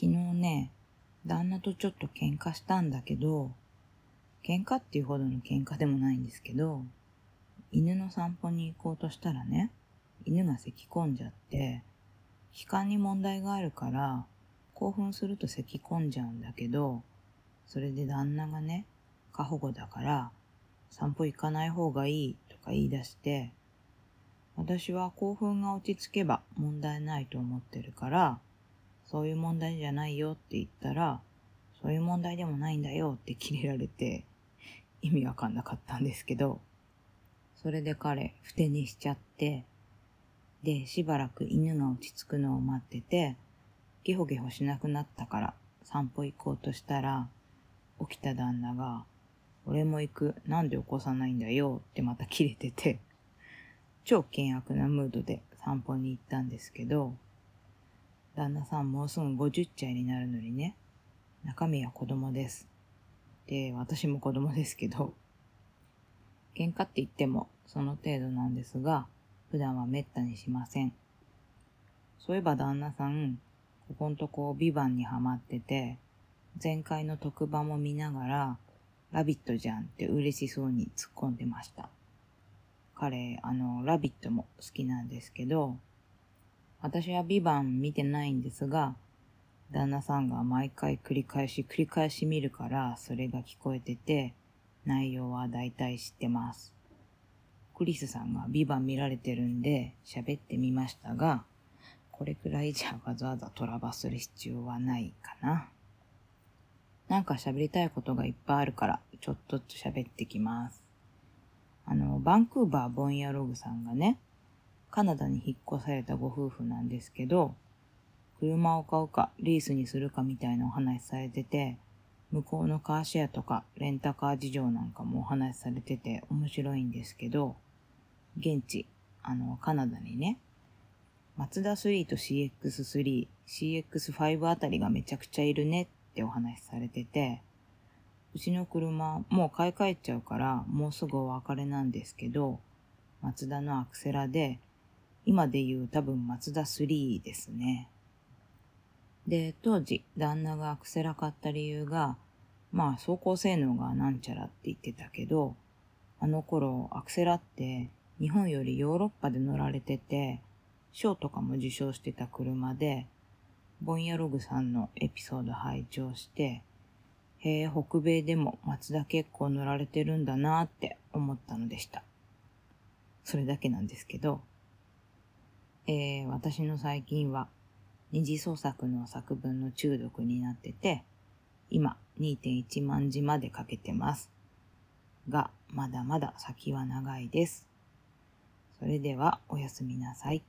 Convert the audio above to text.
昨日ね、旦那とちょっと喧嘩したんだけど、喧嘩っていうほどの喧嘩でもないんですけど、犬の散歩に行こうとしたらね、犬が咳き込んじゃって、気管に問題があるから、興奮すると咳き込んじゃうんだけど、それで旦那がね、過保護だから、散歩行かない方がいいとか言い出して、私は興奮が落ち着けば問題ないと思ってるから、そういう問題じゃないよって言ったら、そういう問題でもないんだよってキレられて、意味わかんなかったんですけど、それで彼、ふてにしちゃって、で、しばらく犬が落ち着くのを待ってて、ゲホゲホしなくなったから散歩行こうとしたら、起きた旦那が、俺も行く、なんで起こさないんだよってまた切れてて、超険悪なムードで散歩に行ったんですけど、旦那さんもうすぐ50歳になるのにね、中身は子供です。で、私も子供ですけど、喧嘩って言ってもその程度なんですが、普段は滅多にしません。そういえば旦那さん、ここんとこビバンにハマってて、前回の特番も見ながら、ラビットじゃんって嬉しそうに突っ込んでました。彼、あの、ラビットも好きなんですけど、私はビバン見てないんですが、旦那さんが毎回繰り返し繰り返し見るからそれが聞こえてて、内容は大体知ってます。クリスさんがビバン見られてるんで喋ってみましたが、これくらいじゃわざわざトラバする必要はないかな。なんか喋りたいことがいっぱいあるから、ちょっとずつ喋ってきます。あの、バンクーバーボンヤログさんがね、カナダに引っ越されたご夫婦なんですけど、車を買うかリースにするかみたいなお話されてて、向こうのカーシェアとかレンタカー事情なんかもお話しされてて面白いんですけど、現地、あの、カナダにね、マツダ3と CX3、CX5 あたりがめちゃくちゃいるねってお話しされてて、うちの車もう買い替えちゃうからもうすぐお別れなんですけど、マツダのアクセラで今で言う多分マツダ3ですね。で、当時、旦那がアクセラ買った理由が、まあ走行性能がなんちゃらって言ってたけど、あの頃アクセラって日本よりヨーロッパで乗られてて、賞とかも受賞してた車で、ボンヤログさんのエピソード拝聴して、へえ、北米でも松田結構乗られてるんだなって思ったのでした。それだけなんですけど、えー、私の最近は二次創作の作文の中毒になってて、今2.1万字までかけてます。が、まだまだ先は長いです。それではおやすみなさい。